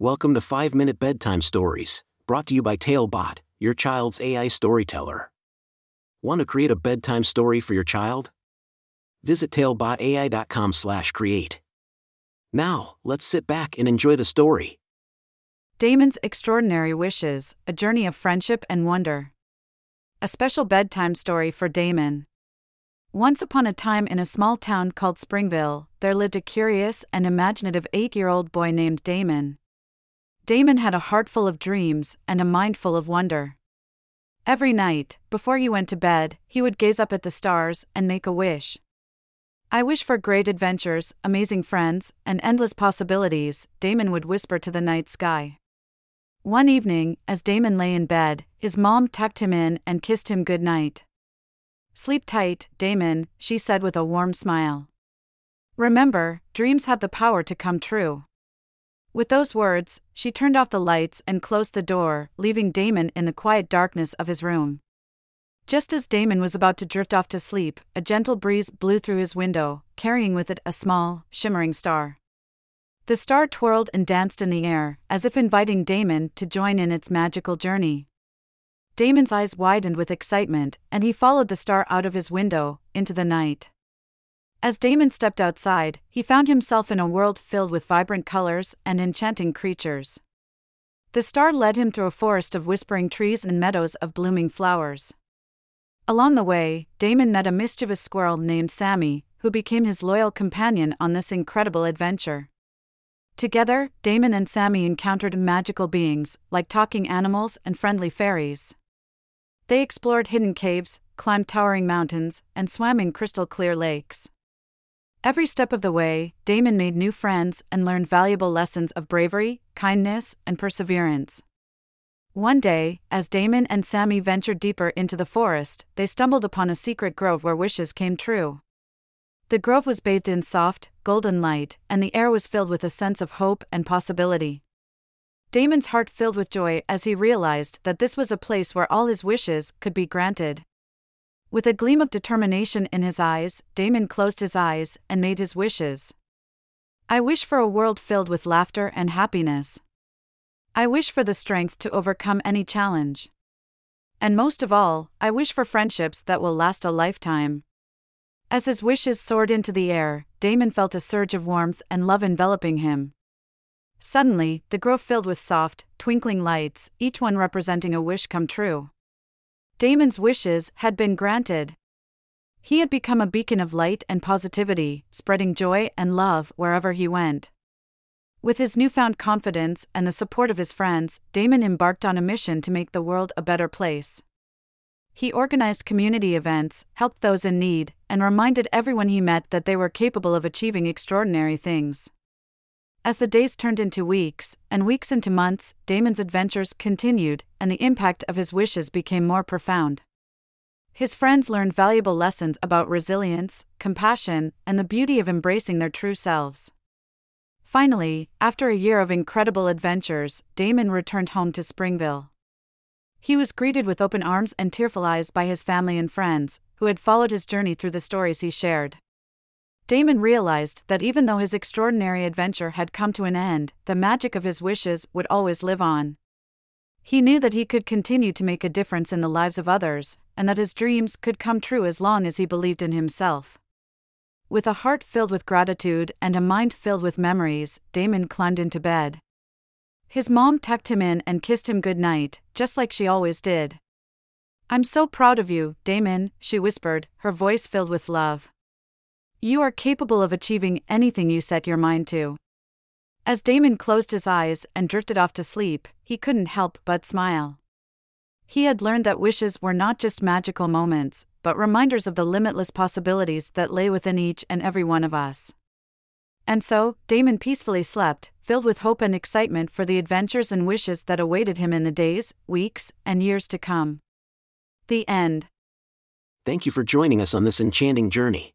Welcome to 5 Minute Bedtime Stories, brought to you by Talebot, your child's AI storyteller. Want to create a bedtime story for your child? Visit talebotai.com/create. Now, let's sit back and enjoy the story. Damon's Extraordinary Wishes A Journey of Friendship and Wonder. A special bedtime story for Damon. Once upon a time in a small town called Springville, there lived a curious and imaginative eight year old boy named Damon. Damon had a heart full of dreams and a mind full of wonder. Every night, before he went to bed, he would gaze up at the stars and make a wish. I wish for great adventures, amazing friends, and endless possibilities, Damon would whisper to the night sky. One evening, as Damon lay in bed, his mom tucked him in and kissed him good night. Sleep tight, Damon, she said with a warm smile. Remember, dreams have the power to come true. With those words, she turned off the lights and closed the door, leaving Damon in the quiet darkness of his room. Just as Damon was about to drift off to sleep, a gentle breeze blew through his window, carrying with it a small, shimmering star. The star twirled and danced in the air, as if inviting Damon to join in its magical journey. Damon's eyes widened with excitement, and he followed the star out of his window, into the night. As Damon stepped outside, he found himself in a world filled with vibrant colors and enchanting creatures. The star led him through a forest of whispering trees and meadows of blooming flowers. Along the way, Damon met a mischievous squirrel named Sammy, who became his loyal companion on this incredible adventure. Together, Damon and Sammy encountered magical beings, like talking animals and friendly fairies. They explored hidden caves, climbed towering mountains, and swam in crystal clear lakes. Every step of the way, Damon made new friends and learned valuable lessons of bravery, kindness, and perseverance. One day, as Damon and Sammy ventured deeper into the forest, they stumbled upon a secret grove where wishes came true. The grove was bathed in soft, golden light, and the air was filled with a sense of hope and possibility. Damon's heart filled with joy as he realized that this was a place where all his wishes could be granted. With a gleam of determination in his eyes, Damon closed his eyes and made his wishes. I wish for a world filled with laughter and happiness. I wish for the strength to overcome any challenge. And most of all, I wish for friendships that will last a lifetime. As his wishes soared into the air, Damon felt a surge of warmth and love enveloping him. Suddenly, the grove filled with soft, twinkling lights, each one representing a wish come true. Damon's wishes had been granted. He had become a beacon of light and positivity, spreading joy and love wherever he went. With his newfound confidence and the support of his friends, Damon embarked on a mission to make the world a better place. He organized community events, helped those in need, and reminded everyone he met that they were capable of achieving extraordinary things. As the days turned into weeks, and weeks into months, Damon's adventures continued, and the impact of his wishes became more profound. His friends learned valuable lessons about resilience, compassion, and the beauty of embracing their true selves. Finally, after a year of incredible adventures, Damon returned home to Springville. He was greeted with open arms and tearful eyes by his family and friends, who had followed his journey through the stories he shared. Damon realized that even though his extraordinary adventure had come to an end, the magic of his wishes would always live on. He knew that he could continue to make a difference in the lives of others, and that his dreams could come true as long as he believed in himself. With a heart filled with gratitude and a mind filled with memories, Damon climbed into bed. His mom tucked him in and kissed him good night, just like she always did. I'm so proud of you, Damon, she whispered, her voice filled with love. You are capable of achieving anything you set your mind to. As Damon closed his eyes and drifted off to sleep, he couldn't help but smile. He had learned that wishes were not just magical moments, but reminders of the limitless possibilities that lay within each and every one of us. And so, Damon peacefully slept, filled with hope and excitement for the adventures and wishes that awaited him in the days, weeks, and years to come. The end. Thank you for joining us on this enchanting journey.